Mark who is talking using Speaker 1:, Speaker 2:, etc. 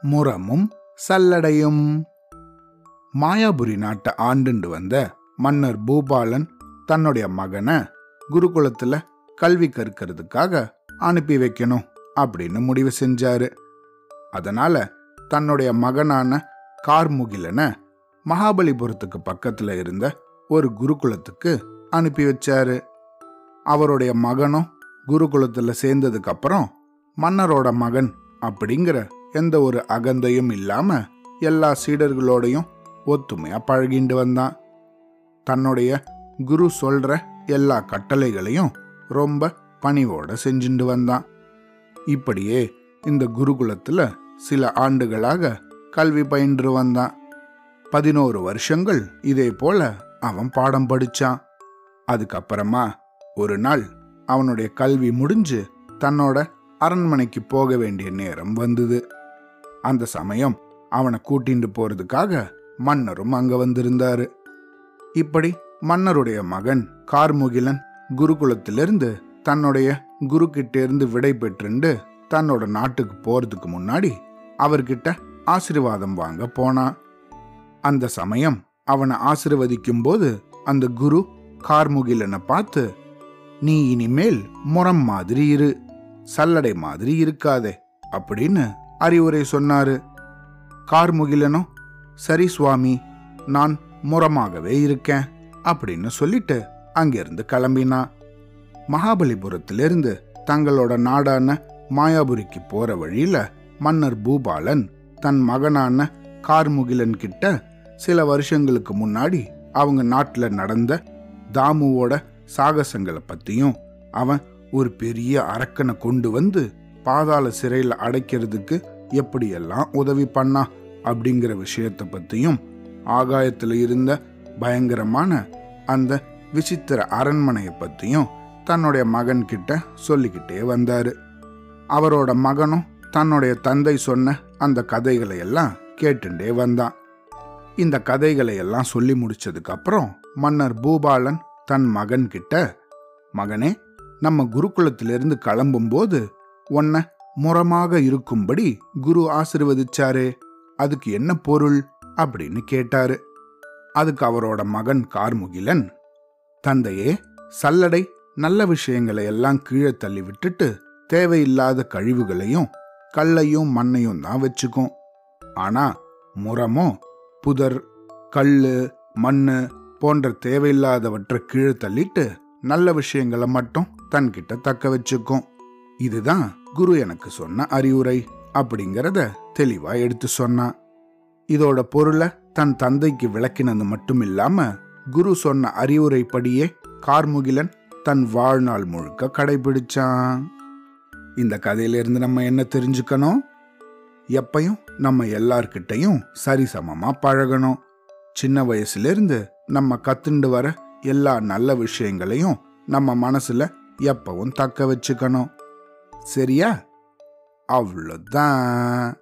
Speaker 1: முரமும் சல்லடையும். மாயாபுரி நாட்டை ஆண்டுண்டு வந்த மன்னர் பூபாலன் தன்னுடைய மகனை குருகுலத்துல கல்வி கற்கிறதுக்காக அனுப்பி வைக்கணும் அப்படின்னு முடிவு செஞ்சாரு. அதனால தன்னுடைய மகனான கார்முகிலனை மகாபலிபுரத்துக்கு பக்கத்துல இருந்த ஒரு குருகுலத்துக்கு அனுப்பி வச்சாரு. அவருடைய மகனும் குருகுலத்துல சேர்ந்ததுக்கு அப்புறம் மன்னரோட மகன் அப்படிங்கிற எந்த ஒரு அகந்தையும் இல்லாம எல்லா சீடர்களோடையும் ஒத்துமையா பழகிண்டு வந்தான். தன்னுடைய குரு சொல்ற எல்லா கட்டளைகளையும் ரொம்ப பணிவோட செஞ்சுட்டு வந்தான். இப்படியே இந்த குருகுலத்துல சில ஆண்டுகளாக கல்வி பயின்று வந்தான். பதினோரு வருஷங்கள் இதே போல அவன் பாடம் படிச்சான். அதுக்கப்புறமா ஒரு நாள் அவனுடைய கல்வி முடிஞ்சு தன்னோட அரண்மனைக்கு போக வேண்டிய நேரம் வந்தது. அந்த சமயம் அவனை கூட்டிட்டு போறதுக்காக மன்னரும் அங்க வந்திருந்தாரு. இப்படி மன்னருடைய மகன் கார்முகிலன் குருகுலத்திலிருந்து தன்னுடைய குரு கிட்ட இருந்து விடை பெற்றுண்டு தன்னோட நாட்டுக்கு போறதுக்கு முன்னாடி அவர்கிட்ட ஆசீர்வாதம் வாங்க போனான் அந்த சமயம் அவனை ஆசிர்வதிக்கும் போது அந்த குரு கார்முகிலனை பார்த்து நீ இனிமேல் முரம் மாதிரி இரு. சல்லடை மாதிரி இருக்காதே அப்படின்னு அறிவுரை சொன்னாரு. கார்முகிலனும் சரி சுவாமி நான் முரமாகவே இருக்கேன் அப்படின்னு சொல்லிட்டு அங்கிருந்து கிளம்பினான் மகாபலிபுரத்திலிருந்து தங்களோட நாடான மாயாபுரிக்கு போற வழியில மன்னர் பூபாலன் தன் மகனான கார்முகிலன் கிட்ட சில வருஷங்களுக்கு முன்னாடி அவங்க நாட்டில் நடந்த தாமுவோட சாகசங்களை பத்தியும் அவன் ஒரு பெரிய அரக்கனை கொண்டு வந்து பாதாள சிறையில் அடைக்கிறதுக்கு எப்படியெல்லாம் உதவி பண்ணா அப்படிங்கிற விஷயத்தை பத்தியும் ஆகாயத்தில் இருந்த பயங்கரமான அந்த விசித்திர அரண்மனையை பத்தியும் தன்னுடைய மகன் கிட்ட சொல்லிக்கிட்டே வந்தாரு. அவரோட மகனும் தன்னுடைய தந்தை சொன்ன அந்த கதைகளை எல்லாம் கேட்டுண்டே வந்தான். இந்த கதைகளை எல்லாம் சொல்லி முடிச்சதுக்கு அப்புறம் மன்னர் பூபாலன் தன் மகன் கிட்ட மகனே நம்ம குருகுலத்திலிருந்து கிளம்பும்போது உன்னை முறமாக இருக்கும்படி குரு ஆசிர்வதிச்சாரு அதுக்கு என்ன பொருள் அப்படின்னு கேட்டாரு. அதுக்கு அவரோட மகன் கார்முகிலன் தந்தையே சல்லடை நல்ல விஷயங்களை எல்லாம் கீழே தள்ளி விட்டுட்டு தேவையில்லாத கழிவுகளையும் கல்லையும் மண்ணையும் தான் வச்சுக்கும் ஆனா முறமோ புதர் கல்லு மண்ணு போன்ற தேவையில்லாதவற்றை கீழே தள்ளிட்டு நல்ல விஷயங்களை மட்டும் தன்கிட்ட தக்க வச்சுக்கும். இதுதான் குரு எனக்கு சொன்ன அறிவுரை அப்படிங்கிறத தெளிவா எடுத்து சொன்னான் இதோட பொருளை தன் தந்தைக்கு விளக்கினது மட்டும் இல்லாம குரு சொன்ன அறிவுரைப்படியே கார்முகிலன் தன் வாழ்நாள் முழுக்க கடைபிடிச்சான். இந்த கதையிலிருந்து நம்ம என்ன தெரிஞ்சுக்கணும்? எப்பையும் நம்ம எல்லார்கிட்டையும் சரிசமமா பழகணும். சின்ன வயசுலேருந்து நம்ம கத்துண்டு வர எல்லா நல்ல விஷயங்களையும் நம்ம மனசுல எப்பவும் தக்க வச்சுக்கணும். சரியா? அவ்வளோதான்